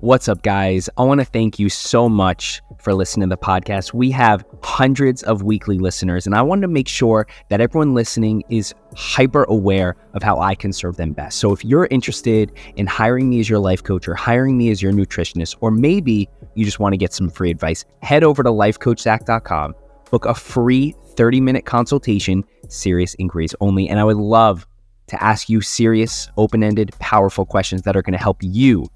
What's up, guys? I want to thank you so much for listening to the podcast. We have hundreds of weekly listeners, and I want to make sure that everyone listening is hyper aware of how I can serve them best. So, if you're interested in hiring me as your life coach or hiring me as your nutritionist, or maybe you just want to get some free advice, head over to lifecoachzach.com, book a free 30 minute consultation, serious inquiries only. And I would love to ask you serious, open ended, powerful questions that are going to help you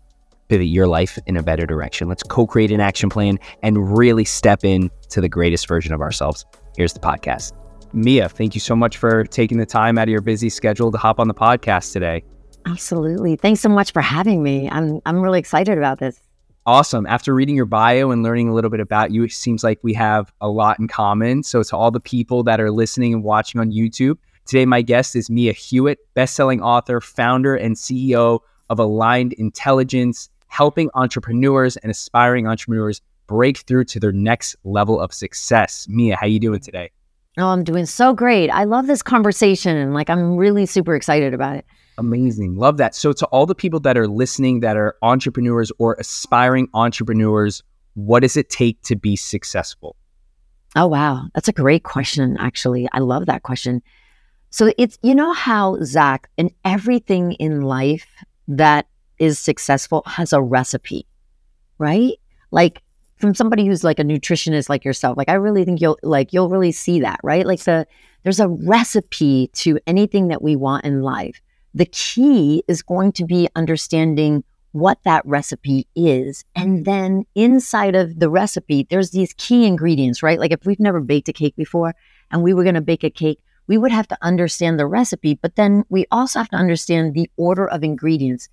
pivot your life in a better direction. Let's co create an action plan and really step in to the greatest version of ourselves. Here's the podcast. Mia, thank you so much for taking the time out of your busy schedule to hop on the podcast today. Absolutely. Thanks so much for having me. I'm I'm really excited about this. Awesome. After reading your bio and learning a little bit about you, it seems like we have a lot in common. So, to all the people that are listening and watching on YouTube, today my guest is Mia Hewett, best-selling author, founder, and CEO of Aligned Intelligence helping entrepreneurs and aspiring entrepreneurs break through to their next level of success. Mia, how you doing today? Oh, I'm doing so great. I love this conversation and like I'm really super excited about it. Amazing. Love that. So to all the people that are listening that are entrepreneurs or aspiring entrepreneurs, what does it take to be successful? Oh wow, that's a great question actually. I love that question. So it's you know how Zach and everything in life that is successful has a recipe, right? Like from somebody who's like a nutritionist like yourself, like I really think you'll like you'll really see that, right? Like the there's a recipe to anything that we want in life. The key is going to be understanding what that recipe is. And then inside of the recipe, there's these key ingredients, right? Like if we've never baked a cake before and we were going to bake a cake, we would have to understand the recipe, but then we also have to understand the order of ingredients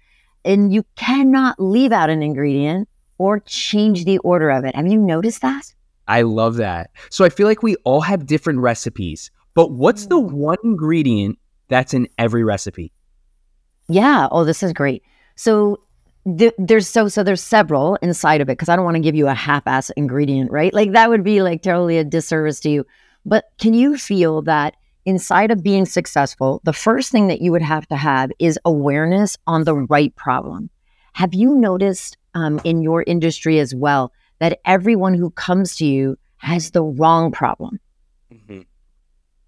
and you cannot leave out an ingredient or change the order of it. Have you noticed that? I love that. So I feel like we all have different recipes, but what's the mm. one ingredient that's in every recipe? Yeah. Oh, this is great. So th- there's so so there's several inside of it because I don't want to give you a half-ass ingredient, right? Like that would be like totally a disservice to you. But can you feel that inside of being successful, the first thing that you would have to have is awareness on the right problem. Have you noticed um, in your industry as well that everyone who comes to you has the wrong problem? Mm-hmm.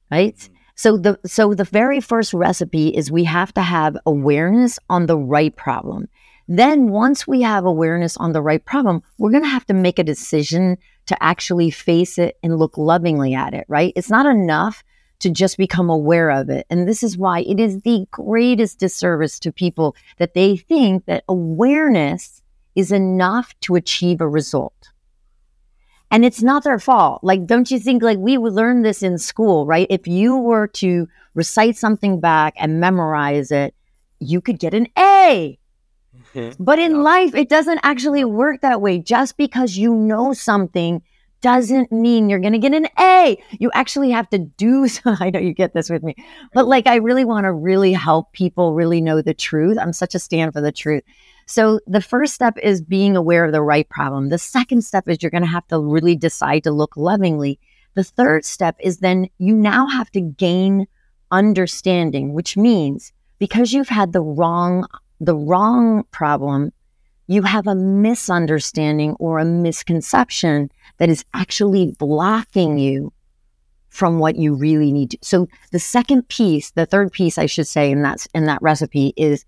Right? Mm-hmm. So the so the very first recipe is we have to have awareness on the right problem. Then once we have awareness on the right problem, we're going to have to make a decision to actually face it and look lovingly at it, right? It's not enough to just become aware of it. And this is why it is the greatest disservice to people that they think that awareness is enough to achieve a result. And it's not their fault. Like, don't you think like we would learn this in school, right? If you were to recite something back and memorize it, you could get an A. Mm-hmm. But in life, it doesn't actually work that way. Just because you know something doesn't mean you're going to get an A. You actually have to do. So, I know you get this with me, but like I really want to really help people really know the truth. I'm such a stand for the truth. So the first step is being aware of the right problem. The second step is you're going to have to really decide to look lovingly. The third step is then you now have to gain understanding, which means because you've had the wrong the wrong problem, you have a misunderstanding or a misconception that is actually blocking you from what you really need to. So the second piece, the third piece I should say in that in that recipe is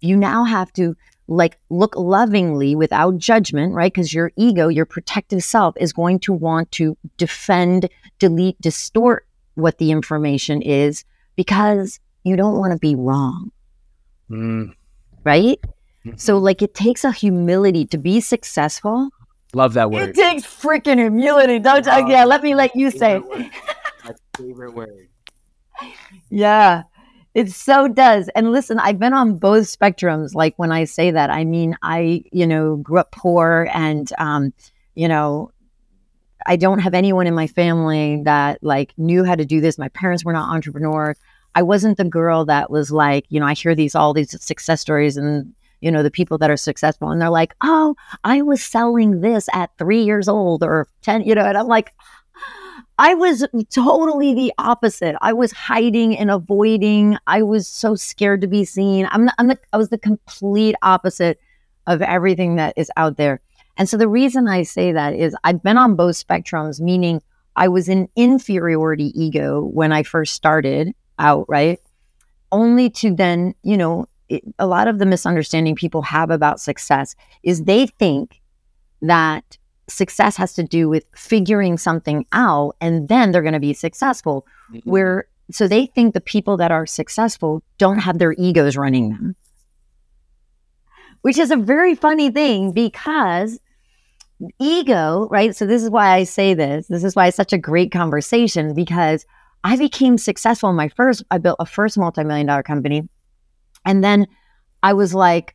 you now have to like look lovingly without judgment, right? Because your ego, your protective self is going to want to defend, delete, distort what the information is because you don't want to be wrong. Mm. Right? Mm-hmm. So like it takes a humility to be successful Love that word. It takes freaking humility, don't you? Yeah, let me let you say it. My favorite word. Yeah, it so does. And listen, I've been on both spectrums. Like when I say that, I mean, I, you know, grew up poor and, um, you know, I don't have anyone in my family that like knew how to do this. My parents were not entrepreneurs. I wasn't the girl that was like, you know, I hear these all these success stories and you know, the people that are successful and they're like, oh, I was selling this at three years old or 10, you know, and I'm like, I was totally the opposite. I was hiding and avoiding. I was so scared to be seen. I'm, the, I'm the, I was the complete opposite of everything that is out there. And so the reason I say that is I've been on both spectrums, meaning I was an inferiority ego when I first started out, right? Only to then, you know, it, a lot of the misunderstanding people have about success is they think that success has to do with figuring something out and then they're going to be successful. Mm-hmm. Where so they think the people that are successful don't have their egos running them. Which is a very funny thing because ego, right? So this is why I say this. This is why it's such a great conversation because I became successful in my first I built a first multi-million dollar company. And then I was like,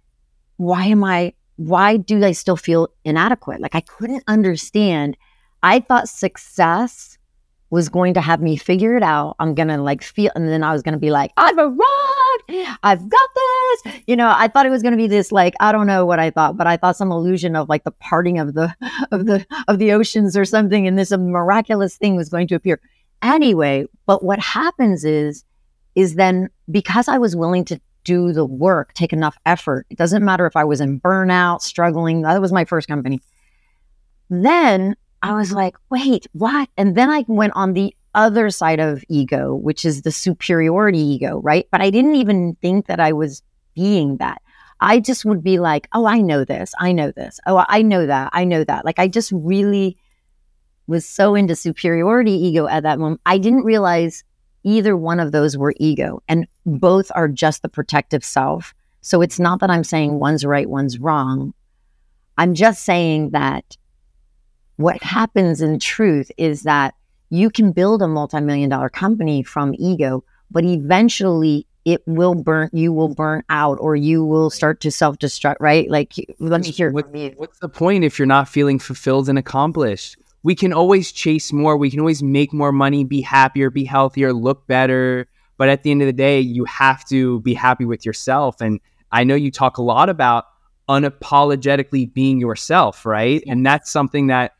why am I why do I still feel inadequate? Like I couldn't understand. I thought success was going to have me figure it out. I'm gonna like feel, and then I was gonna be like, I've arrived. I've got this. You know, I thought it was gonna be this like I don't know what I thought, but I thought some illusion of like the parting of the of the of the oceans or something, and this miraculous thing was going to appear. Anyway, but what happens is, is then because I was willing to do the work, take enough effort. It doesn't matter if I was in burnout, struggling. That was my first company. Then I was like, wait, what? And then I went on the other side of ego, which is the superiority ego, right? But I didn't even think that I was being that. I just would be like, oh, I know this. I know this. Oh, I know that. I know that. Like, I just really was so into superiority ego at that moment. I didn't realize either one of those were ego, and both are just the protective self. So it's not that I'm saying one's right, one's wrong. I'm just saying that what happens in truth is that you can build a multi-million dollar company from ego, but eventually it will burn you will burn out or you will start to self-destruct, right? Like let me hear what, What's the point if you're not feeling fulfilled and accomplished? We can always chase more. We can always make more money, be happier, be healthier, look better. But at the end of the day, you have to be happy with yourself. And I know you talk a lot about unapologetically being yourself, right? And that's something that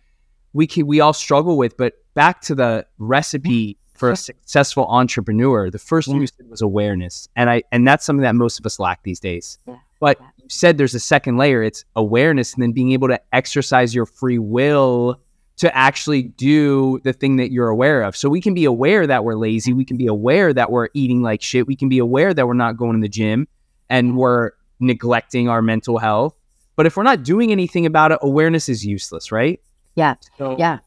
we can we all struggle with. But back to the recipe for a successful entrepreneur, the first thing you said was awareness. And I and that's something that most of us lack these days. But you said there's a second layer, it's awareness and then being able to exercise your free will to actually do the thing that you're aware of. So we can be aware that we're lazy. We can be aware that we're eating like shit. We can be aware that we're not going to the gym and we're neglecting our mental health. But if we're not doing anything about it, awareness is useless, right? Yeah. So- yeah.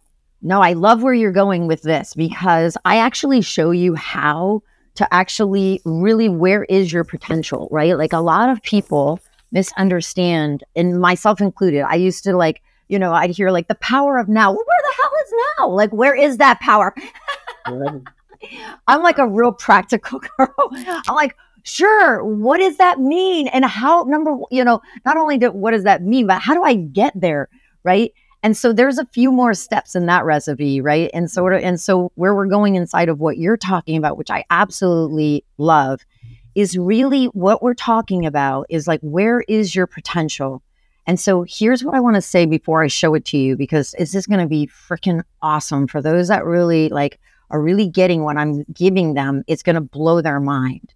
No, I love where you're going with this because I actually show you how to actually really where is your potential, right? Like a lot of people misunderstand, and myself included. I used to like you know, I'd hear like the power of now. Well, where the hell is now? Like, where is that power? I'm like a real practical girl. I'm like, sure, what does that mean? And how, number, you know, not only do, what does that mean, but how do I get there? Right. And so there's a few more steps in that recipe, right? And so, and so where we're going inside of what you're talking about, which I absolutely love, is really what we're talking about is like, where is your potential? And so here's what I want to say before I show it to you because it's just going to be freaking awesome for those that really like are really getting what I'm giving them. It's going to blow their mind.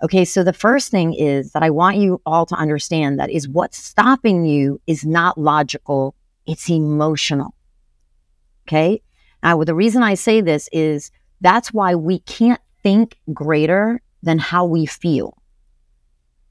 Okay, so the first thing is that I want you all to understand that is what's stopping you is not logical, it's emotional. Okay? Now, the reason I say this is that's why we can't think greater than how we feel.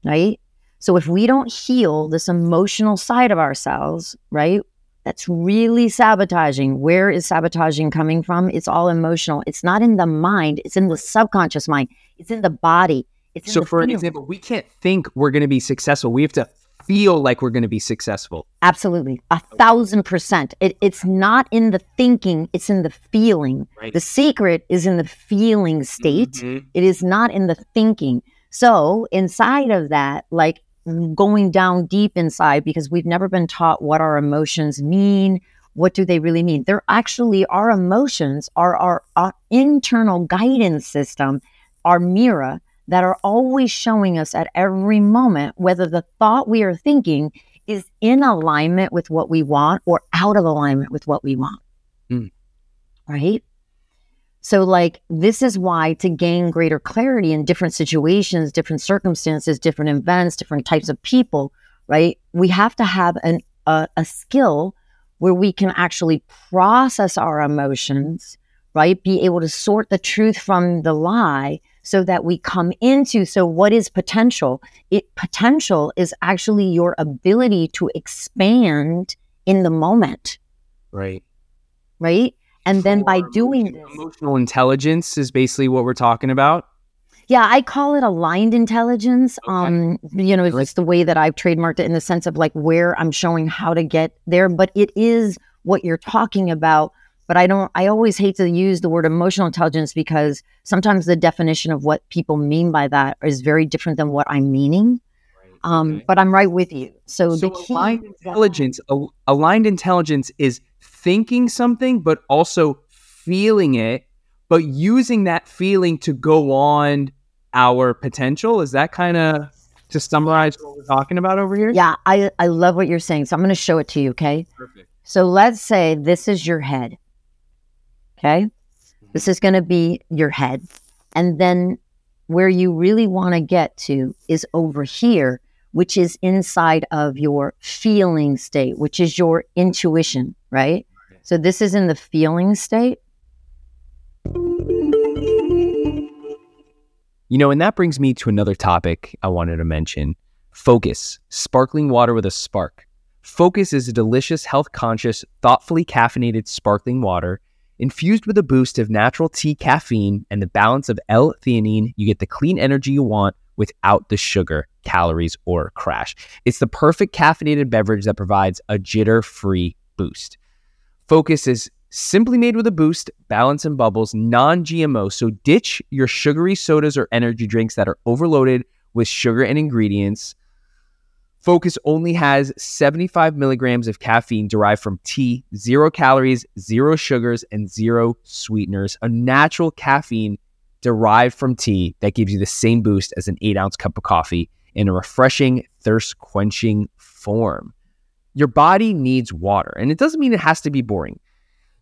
Right? So if we don't heal this emotional side of ourselves, right? That's really sabotaging. Where is sabotaging coming from? It's all emotional. It's not in the mind, it's in the subconscious mind, it's in the body. It's so, for an example, we can't think we're going to be successful. We have to feel like we're going to be successful. Absolutely. A thousand percent. It, it's not in the thinking, it's in the feeling. Right. The secret is in the feeling state, mm-hmm. it is not in the thinking. So, inside of that, like going down deep inside because we've never been taught what our emotions mean. What do they really mean? They're actually our emotions are our, our internal guidance system, our mirror that are always showing us at every moment whether the thought we are thinking is in alignment with what we want or out of alignment with what we want. Mm. Right? So, like, this is why to gain greater clarity in different situations, different circumstances, different events, different types of people, right? We have to have an, a, a skill where we can actually process our emotions, right? Be able to sort the truth from the lie so that we come into so what is potential it potential is actually your ability to expand in the moment right right and then by doing this emotional intelligence is basically what we're talking about yeah i call it aligned intelligence okay. um you know it's the way that i've trademarked it in the sense of like where i'm showing how to get there but it is what you're talking about but I don't, I always hate to use the word emotional intelligence because sometimes the definition of what people mean by that is very different than what I'm meaning. Right. Um, okay. But I'm right with you. So, so the key aligned intelligence, aligned intelligence is thinking something, but also feeling it, but using that feeling to go on our potential. Is that kind of to summarize what we're talking about over here? Yeah, I, I love what you're saying. So I'm going to show it to you. Okay. Perfect. So let's say this is your head. Okay. This is going to be your head. And then where you really want to get to is over here, which is inside of your feeling state, which is your intuition, right? So this is in the feeling state. You know, and that brings me to another topic I wanted to mention Phocus, sparkling water with a spark. Phocus is a delicious, health conscious, thoughtfully caffeinated sparkling water Infused with a boost of natural tea caffeine and the balance of L-theanine, you get the clean energy you want without the sugar, calories, or crash. It's the perfect caffeinated beverage that provides a jitter-free boost. Phocus is simply made with a boost, balance and bubbles, non-GMO. So ditch your sugary sodas or energy drinks that are overloaded with sugar and ingredients. Phocus only has 75 milligrams of caffeine derived from tea, zero calories, zero sugars, and zero sweeteners. A natural caffeine derived from tea that gives you the same boost as an eight ounce cup of coffee in a refreshing, thirst quenching form. Your body needs water, and it doesn't mean it has to be boring.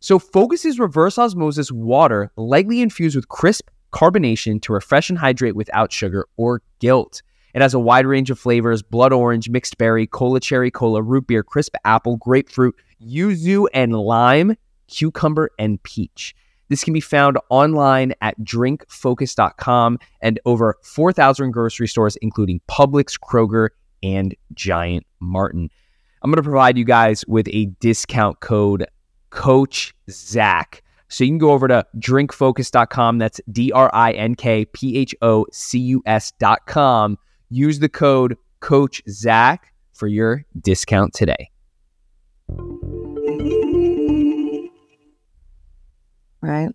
So, Phocus is reverse osmosis water, lightly infused with crisp carbonation to refresh and hydrate without sugar or guilt. It has a wide range of flavors blood orange, mixed berry, cola cherry cola, root beer, crisp apple, grapefruit, yuzu, and lime, cucumber, and peach. This can be found online at drinkphocus.com and over 4,000 grocery stores, including Publix, Kroger, and Giant Martin. I'm going to provide you guys with a discount code Coach Zach. So you can go over to drinkphocus.com. That's D R I N K P H O C U S.com Use the code Coach Zach for your discount today. Right.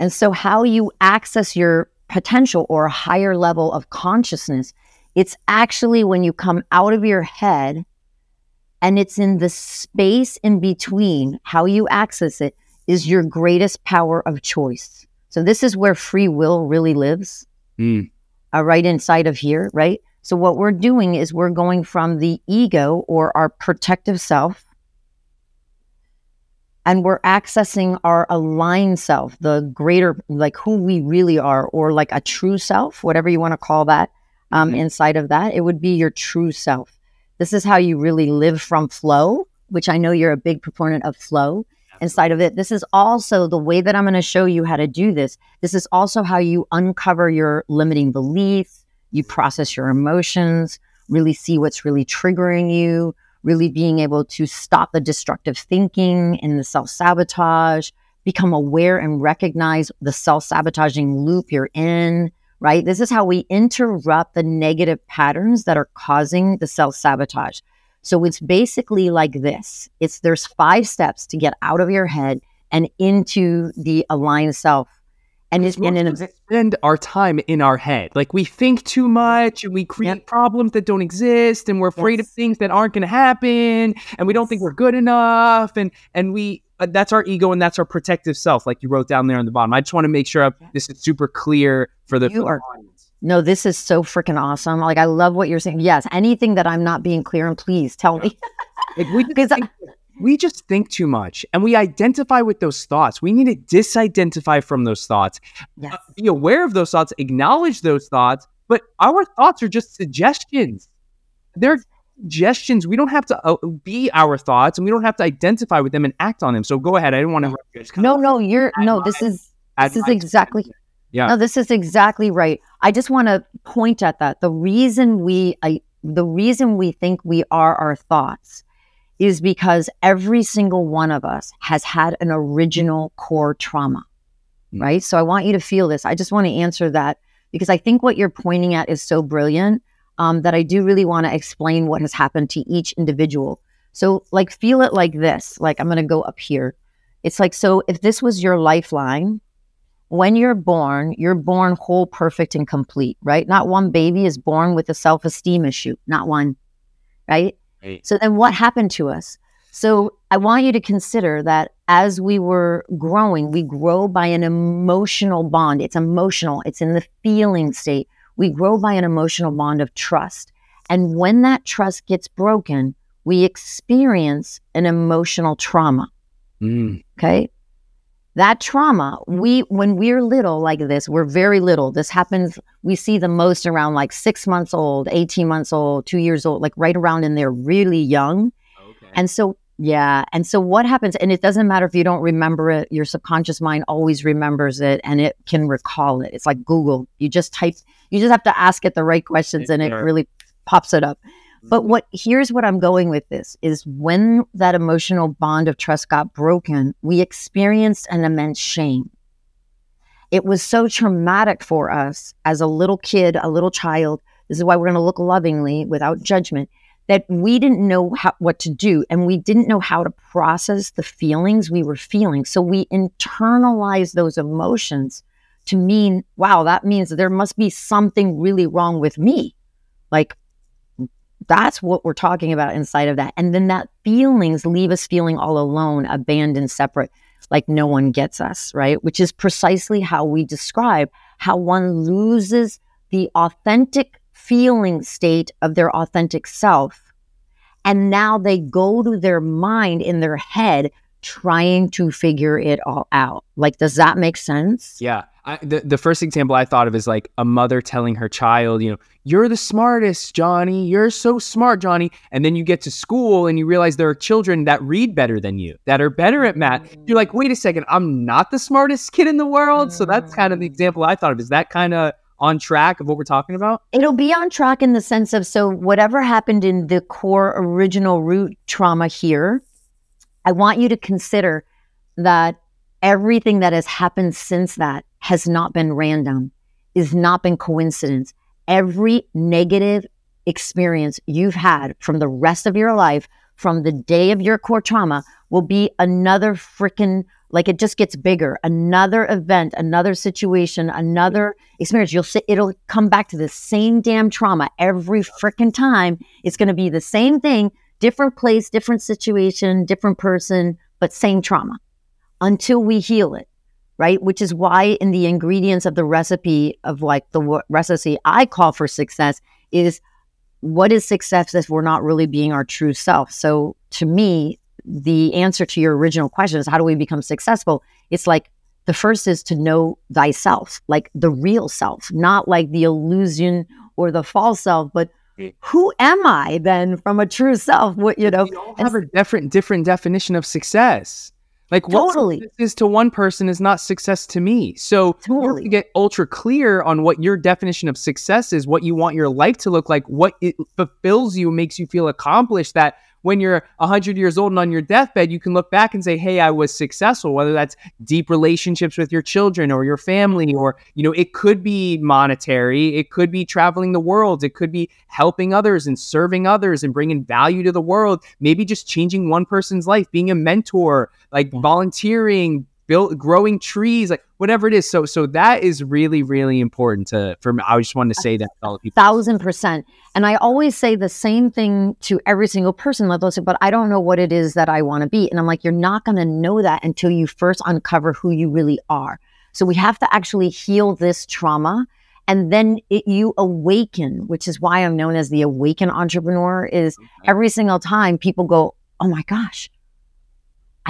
And so, how you access your potential or a higher level of consciousness, it's actually when you come out of your head and it's in the space in between, how you access it is your greatest power of choice. So, this is where free will really lives. Mm uh, right inside of here, right? So what we're doing is we're going from the ego or our protective self and we're accessing our aligned self, the greater, like who we really are, or like a true self, whatever you want to call that. Um, mm-hmm. Inside of that, it would be your true self. This is how you really live from flow, which I know you're a big proponent of flow inside of it. This is also the way that I'm going to show you how to do this. This is also how you uncover your limiting beliefs, you process your emotions, really see what's really triggering you, really being able to stop the destructive thinking and the self sabotage, become aware and recognize the self sabotaging loop you're in, right? This is how we interrupt the negative patterns that are causing the self sabotage. So it's basically like this. It's there's five steps to get out of your head and into the aligned self. And it's and in spend our time in our head. Like we think too much and we create yep. problems that don't exist and we're afraid yes. of things that aren't going to happen and we don't think we're good enough and and we uh, that's our ego and that's our protective self like you wrote down there on the bottom. I just want to make sure this is super clear for the, are, no, this is so freaking awesome. Like, I love what you're saying. Yes, anything that I'm not being clear on, please tell me. like we, just think, we just think too much and we identify with those thoughts. We need to disidentify from those thoughts, yes. uh, be aware of those thoughts, acknowledge those thoughts, but our thoughts are just suggestions. They're suggestions. We don't have to uh, be our thoughts, and we don't have to identify with them and act on them. So go ahead. I didn't want to. No, no, you're no. This is this is exactly. Yeah. No, this is exactly right. I just want to point at that. The reason we, I, the reason we think we are our thoughts is because every single one of us has had an original core trauma, mm. right? So I want you to feel this. I just want to answer that because I think what you're pointing at is so brilliant um, that I do really want to explain what has happened to each individual. So, like, feel it like this. Like, I'm going to go up here. It's like, so if this was your lifeline, when you're born, you're born whole, perfect, and complete, right? Not one baby is born with a self esteem issue, not one, right? Right. So then what happened to us? So I want you to consider that as we were growing, we grow by an emotional bond. It's emotional, it's in the feeling state. We grow by an emotional bond of trust. And when that trust gets broken, we experience an emotional trauma. Mm. Okay that trauma we when we're little like this we're very little this happens we see the most around like six months old 18 months old two years old like right around in there really young okay. and so yeah and so what happens and it doesn't matter if you don't remember it your subconscious mind always remembers it and it can recall it it's like google you just type you just have to ask it the right questions and it really pops it up but mm-hmm. what here's what I'm going with this is when that emotional bond of trust got broken, we experienced an immense shame. It was so traumatic for us as a little kid, a little child. This is why we're going to look lovingly without judgment that we didn't know how, what to do and we didn't know how to process the feelings we were feeling. So we internalized those emotions to mean, wow, that means there must be something really wrong with me. Like that's what we're talking about inside of that. And then that feelings leave us feeling all alone, abandoned, separate, like no one gets us, right? Which is precisely how we describe how one loses the authentic feeling state of their authentic self. And now they go to their mind in their head trying to figure it all out. Like, does that make sense? Yeah. I, the, the first example I thought of is like a mother telling her child, you know, you're the smartest, Johnny. You're so smart, Johnny. And then you get to school and you realize there are children that read better than you, that are better at math. You're like, wait a second, I'm not the smartest kid in the world. So that's mm. kind of the example I thought of. Is that kind of on track of what we're talking about? It'll be on track in the sense of so whatever happened in the core original root trauma here, I want you to consider that everything that has happened since that has not been random, is not been coincidence. Every negative experience you've had from the rest of your life, from the day of your core trauma, will be another freaking like it just gets bigger. Another event, another situation, another experience. You'll see it'll come back to the same damn trauma every freaking time. It's going to be the same thing, different place, different situation, different person, but same trauma until we heal it right? Which is why in the ingredients of the recipe of like the recipe I call for success is what is success if we're not really being our true self? So to me, the answer to your original question is how do we become successful? It's like the first is to know thyself, like the real self, not like the illusion or the false self, but who am I then from a true self? What you know, we all have a different different definition of success. Like totally. what is to one person is not success to me. So totally. to get ultra clear on what your definition of success is, what you want your life to look like, what it fulfills you, makes you feel accomplished. That when you're 100 years old and on your deathbed, you can look back and say, "Hey, I was successful." Whether that's deep relationships with your children or your family, or you know, it could be monetary, it could be traveling the world, it could be helping others and serving others and bringing value to the world. Maybe just changing one person's life, being a mentor, like volunteering, build growing trees, like whatever it is. So so that is really really important to for me. I just wanted to say that to all the people. Thousand percent. And I always say the same thing to every single person. Let those but I don't know what it is that I want to be. And I'm like, you're not going to know that until you first uncover who you really are. So we have to actually heal this trauma and then it, you awaken which is why i'm known as the awaken entrepreneur is every single time people go oh my gosh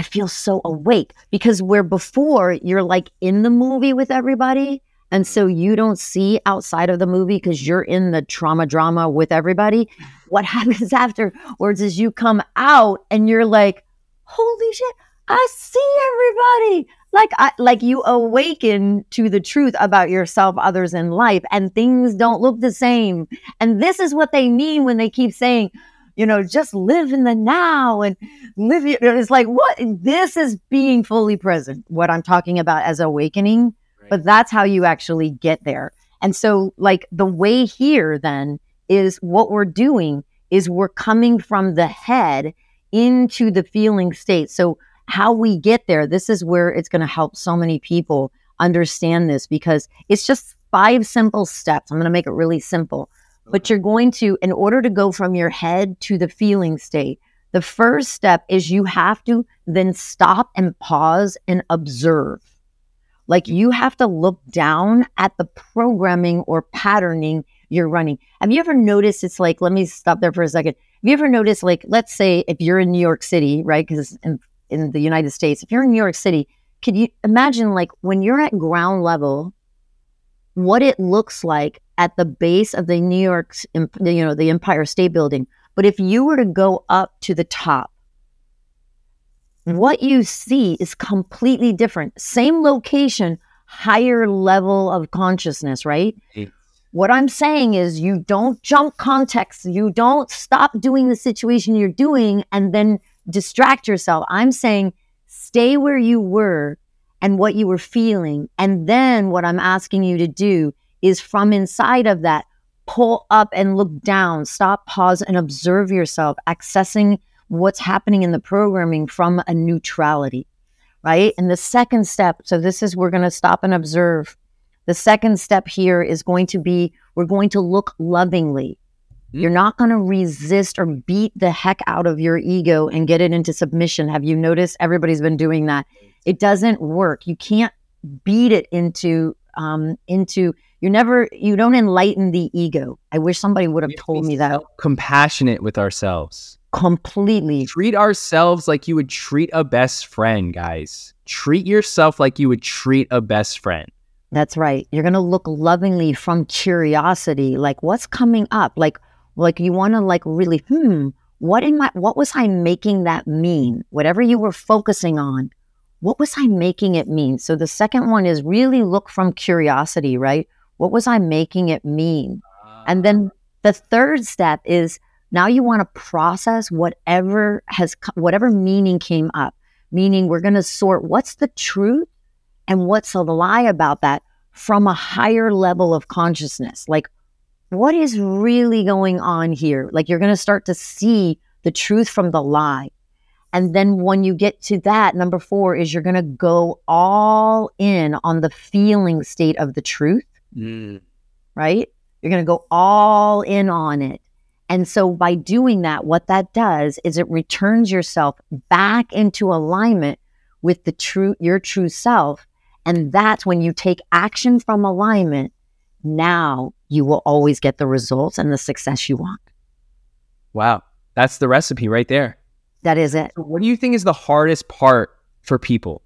I feel so awake because where before you're like in the movie with everybody And so mm-hmm. you don't see outside of the movie because you're in the trauma drama with everybody. What happens afterwards is you come out and you're like, holy shit, I see everybody. Like I like you awaken to the truth about yourself, others in life, and things don't look the same. And this is what they mean when they keep saying, you know, just live in the now and live. It's like, what? This is being fully present, what I'm talking about as awakening. Right. But that's how you actually get there. And so, like, the way here then is what we're doing is we're coming from the head into the feeling state. So, how we get there, this is where it's going to help so many people understand this because it's just five simple steps. I'm going to make it really simple. But you're going to, in order to go from your head to the feeling state, the first step is you have to then stop and pause and observe. Like you have to look down at the programming or patterning you're running. Have you ever noticed it's like, let me stop there for a second. Have you ever noticed, like, let's say if you're in New York City, right? Because in, in the United States, if you're in New York City, could you imagine, like, when you're at ground level, what it looks like at the base of the New York, you know, the Empire State Building. But if you were to go up to the top, what you see is completely different. Same location, higher level of consciousness, right? What I'm saying is you don't jump context. You don't stop doing the situation you're doing and then distract yourself. I'm saying stay where you were and what you were feeling. And then what I'm asking you to do is from inside of that, pull up and look down, stop, pause, and observe yourself, accessing what's happening in the programming from a neutrality, right? And the second step, so this is we're going to stop and observe. The second step here is going to be we're going to look lovingly. Mm-hmm. You're not going to resist or beat the heck out of your ego and get it into submission. Have you noticed everybody's been doing that? It doesn't work. You can't beat it into um, into you never you don't enlighten the ego. I wish somebody would have told me that. compassionate with ourselves. Completely. Treat ourselves like you would treat a best friend guys. Treat yourself like you would treat a best friend. That's right. You're going to look lovingly from curiosity like what's coming up? Like like you want to like really hmm what in my what was i making that mean? Whatever you were focusing on what was i making it mean so the second one is really look from curiosity right what was I making it mean? And then ah. the third step is now you want to process whatever has whatever meaning came up. Meaning we're going to sort what's the truth and what's a lie about that from a higher level of consciousness. Like what is really going on here? Like you're going to start to see the truth from the lie. And then when you get to that, number four is you're going to go all in on the feeling state of the truth mm. right? You're going to go all in on it. And so by doing that, what that does is it returns yourself back into alignment with the true your true self. And that's when you take action from alignment, now you will always get the results and the success you want. Wow. That's the recipe right there. That is it. What do you think is the hardest part for people?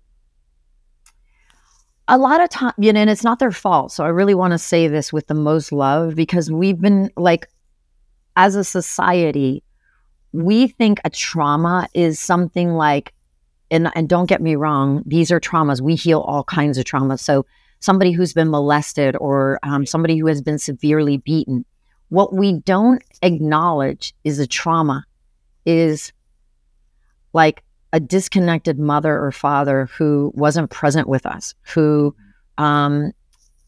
a lot of time, you know, and it's not their fault. So I really want to say this with the most love because we've been like, as a society, we think a trauma is something like, and, and don't get me wrong, these are traumas. We heal all kinds of traumas. So somebody who's been molested or um, somebody who has been severely beaten, what we don't acknowledge is a trauma is like a disconnected mother or father who wasn't present with us, who, um,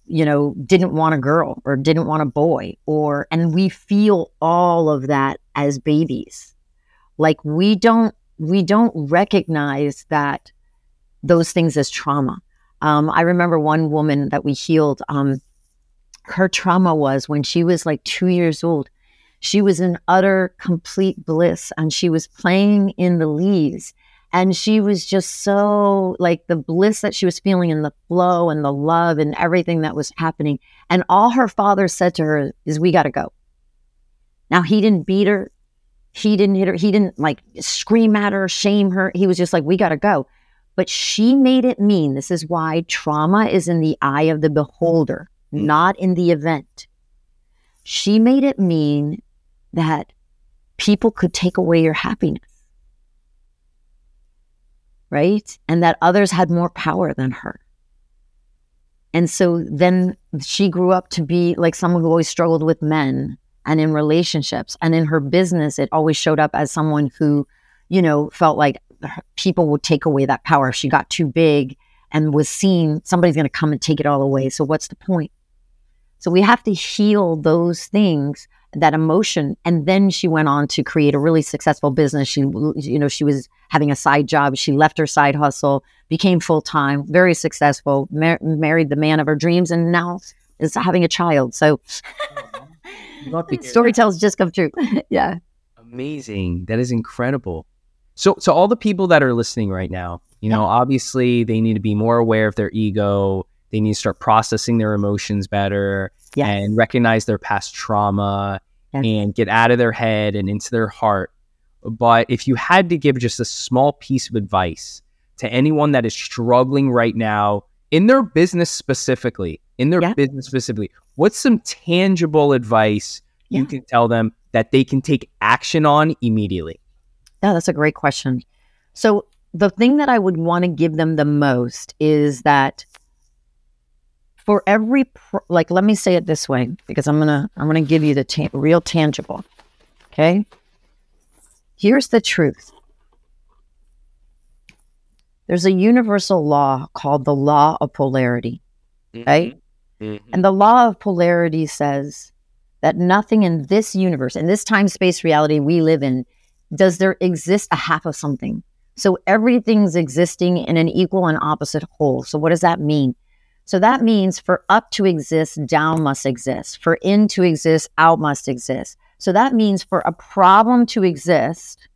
you know, didn't want a girl or didn't want a boy, or, and we feel all of that as babies. Like we don't, we don't recognize that those things as trauma. Um, I remember one woman that we healed. Um, her trauma was when she was like two years old. She was in utter complete bliss and she was playing in the leaves and she was just so like the bliss that she was feeling and the flow and the love and everything that was happening. And all her father said to her is, We got to go. Now, he didn't beat her. He didn't hit her. He didn't like scream at her, shame her. He was just like, We got to go. But she made it mean this is why trauma is in the eye of the beholder, hmm. not in the event. She made it mean that people could take away your happiness, right? And that others had more power than her. And so then she grew up to be like someone who always struggled with men and in relationships. And in her business, it always showed up as someone who, you know, felt like people would take away that power. If she got too big and was seen, somebody's going to come and take it all away. So what's the point? So we have to heal those things, that emotion. And then she went on to create a really successful business. She, you know, she was having a side job. She left her side hustle, became full time, very successful, mar- married the man of her dreams, and now is having a child. So story tells just come true. yeah. Amazing. That is incredible. So, so all the people that are listening right now, you know, yeah. obviously they need to be more aware of their ego. They need to start processing their emotions better yes. and recognize their past trauma yes. and get out of their head and into their heart. But if you had to give just a small piece of advice to anyone that is struggling right now in their business specifically, in their yeah. business specifically, what's some tangible advice yeah. you can tell them that they can take action on immediately? Yeah, that's a great question. So, the thing that I would want to give them the most is that for every pro- like let me say it this way because I'm to I'm to give you the ta- real tangible. Okay? Here's the truth. There's a universal law called the law of polarity, mm-hmm. right? Mm-hmm. And the law of polarity says that nothing in this universe, in this time space reality we live in, does there exist a half of something? So everything's existing in an equal and opposite whole. So what does that mean? So that means for up to exist, down must exist. For in to exist, out must exist. So that means for a problem to exist,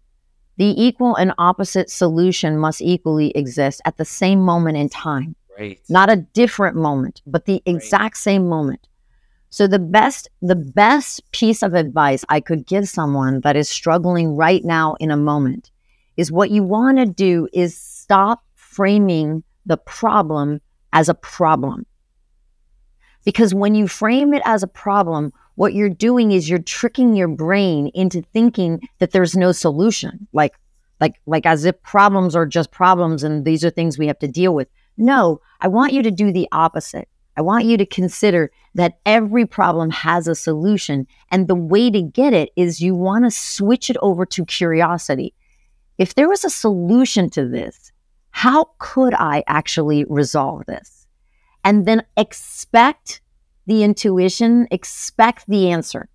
the equal and opposite solution must equally exist at the same moment in time. Right. Not a different moment, but the exact right. same moment. So the best the best piece of advice I could give someone that is struggling right now in a moment is what you want to do is stop framing the problem as a problem. Because when you frame it as a problem, what you're doing is you're tricking your brain into thinking that there's no solution. Like like like as if problems are just problems and these are things we have to deal with. No, I want you to do the opposite. I want you to consider that every problem has a solution. And the way to get it is you want to switch it over to curiosity. If there was a solution to this, how could I actually resolve this? And then expect the intuition, expect the answer.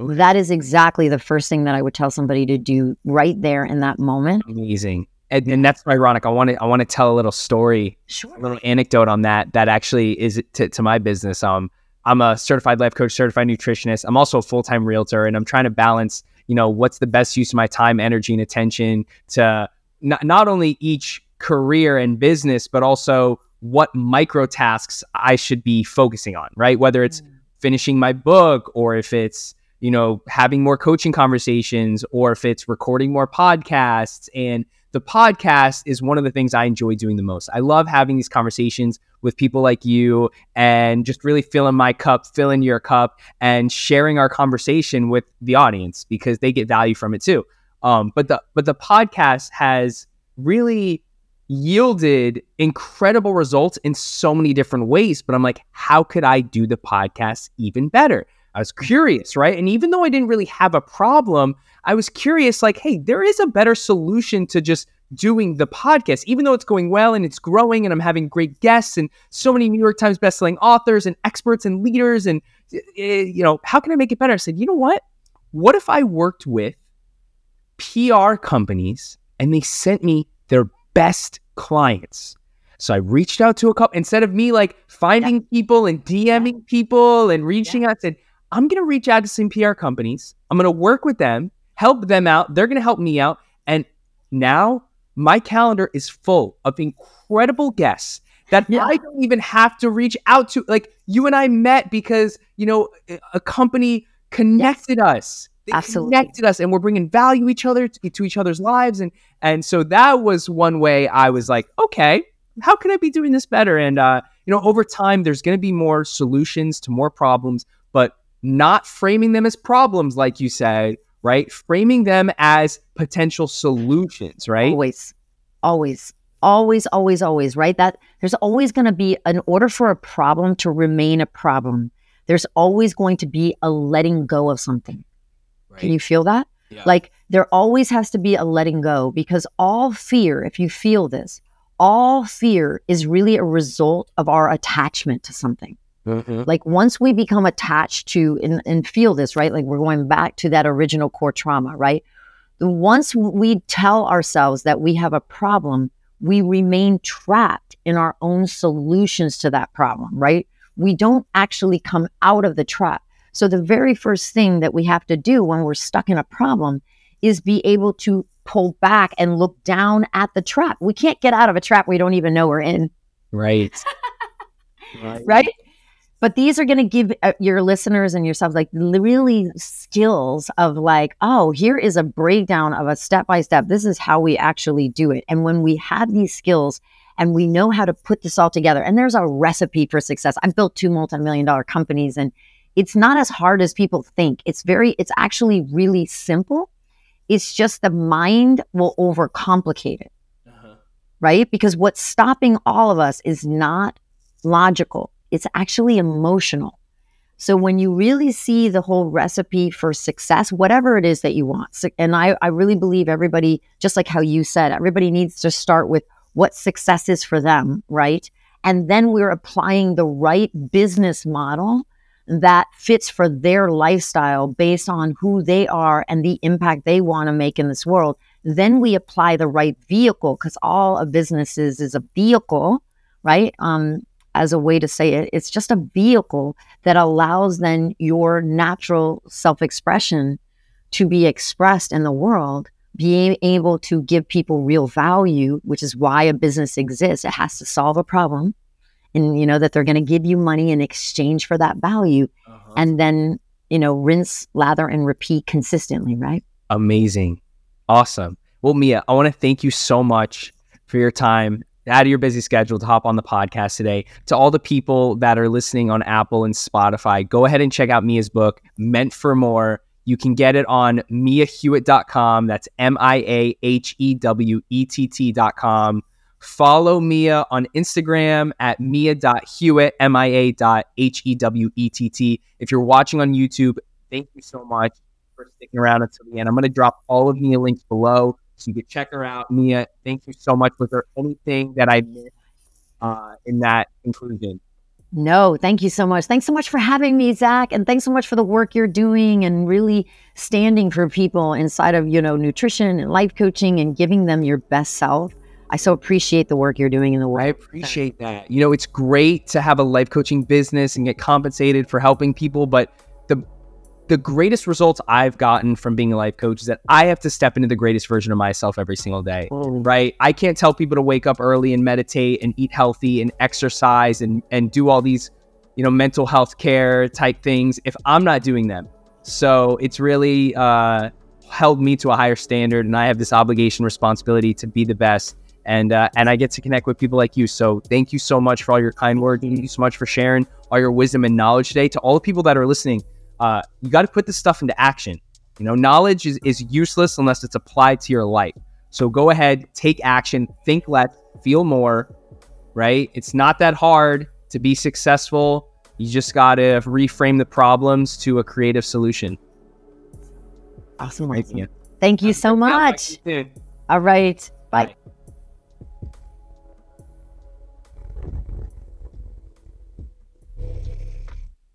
Okay. That is exactly the first thing that I would tell somebody to do right there in that moment. Amazing. And, and that's ironic. I want to I want to tell a little story, sure. a little anecdote on that. That actually is to, to my business. Um, I'm a certified life coach, certified nutritionist. I'm also a full time realtor, and I'm trying to balance, you know, what's the best use of my time, energy, and attention to not, not only each career and business, but also what micro tasks I should be focusing on, right? Whether it's mm. finishing my book or if it's, you know, having more coaching conversations or if it's recording more podcasts. And the podcast is one of the things I enjoy doing the most. I love having these conversations with people like you and just really filling my cup, filling your cup, and sharing our conversation with the audience because they get value from it too. Um, but the but the podcast has really yielded incredible results in so many different ways. But I'm like, how could I do the podcast even better? I was curious, right? And even though I didn't really have a problem, I was curious, like, hey, there is a better solution to just doing the podcast, even though it's going well and it's growing and I'm having great guests and so many New York Times bestselling authors and experts and leaders. And, you know, how can I make it better? I said, you know what? What if I worked with PR companies and they sent me their best clients. So I reached out to a couple instead of me like finding yeah. people and DMing yeah. people and reaching yeah. out. I said, I'm going to reach out to some PR companies. I'm going to work with them, help them out. They're going to help me out. And now my calendar is full of incredible guests that I don't even have to reach out to. Like you and I met because, you know, a company connected yes. us They Absolutely. connected us, and we're bringing value each other to, to each other's lives, and and so that was one way I was like, okay, how can I be doing this better? And uh, you know, over time, there's going to be more solutions to more problems, but not framing them as problems, like you said, right? Framing them as potential solutions, right? Always, always, always, always, always, right? That there's always going to be, an order for a problem to remain a problem, there's always going to be a letting go of something. Can you feel that? Yeah. Like there always has to be a letting go because all fear, if you feel this, all fear is really a result of our attachment to something. Mhm. Like once we become attached to and, and feel this, right? Like we're going back to that original core trauma, right? Once we tell ourselves that we have a problem, we remain trapped in our own solutions to that problem, right? We don't actually come out of the trap. So the very first thing that we have to do when we're stuck in a problem is be able to pull back and look down at the trap. We can't get out of a trap we don't even know we're in Right. right. right? But these are going to give uh, your listeners and yourself like really skills of like, oh, here is a breakdown of a step by step. This is how we actually do it. And when we have these skills and we know how to put this all together, and there's a recipe for success. I've built two multi million dollar companies and it's not as hard as people think. It's very, it's actually really simple. It's just the mind will overcomplicate it Uh-huh. right? Because what's stopping all of us is not logical, it's actually emotional. So when you really see the whole recipe for success, whatever it is that you want, and I, I really believe everybody, just like how you said, everybody needs to start with what success is for them, right? And then we're applying the right business model that fits for their lifestyle based on who they are and the impact they want to make in this world then we apply the right vehicle because all a business is is a vehicle right? Um as a way to say it it's just a vehicle that allows then your natural self-expression to be expressed in the world being able to give people real value which is why a business exists. It has to solve a problem and you know that they're going to give you money in exchange for that value Uh-huh. and then you know rinse lather and repeat consistently right Amazing. Awesome. Well, Mia, I want to thank you so much for your time out of your busy schedule to hop on the podcast today. To all the people that are listening on Apple and Spotify, go ahead and check out Mia's book, Meant for More. You can get it on miahewett.com. That's M I A H E W E T T.com. Follow Mia on Instagram at mia.hewett, M I A dot H E W E T T. If you're watching on YouTube, thank you so much for sticking around until the end. I'm going to drop all of Mia links below so you can check her out. Mia, thank you so much. Was there anything that I missed uh, in that conclusion? No, thank you so much. Thanks so much for having me, Zach. And thanks so much for the work you're doing and really standing for people inside of, you know, nutrition and life coaching and giving them your best self. I so appreciate the work you're doing in the world. I appreciate that. You know, it's great to have a life coaching business and get compensated for helping people, but the the greatest results I've gotten from being a life coach is that I have to step into the greatest version of myself every single day. right? I can't tell people to wake up early and meditate and eat healthy and exercise and and do all these, you know, mental health care type things if I'm not doing them. So it's really uh, held me to a higher standard, and I have this obligation, responsibility to be the best. And uh, and I get to connect with people like you. So thank you so much for all your kind words. Thank you so much for sharing all your wisdom and knowledge today. To all the people that are listening, uh, you got to put this stuff into action. You know, knowledge is, is useless unless it's applied to your life. So go ahead, take action, think less, feel more, right? It's not that hard to be successful. You just got to reframe the problems to a creative solution. Awesome. Right, awesome. Thank you so much. All right. Bye. Bye.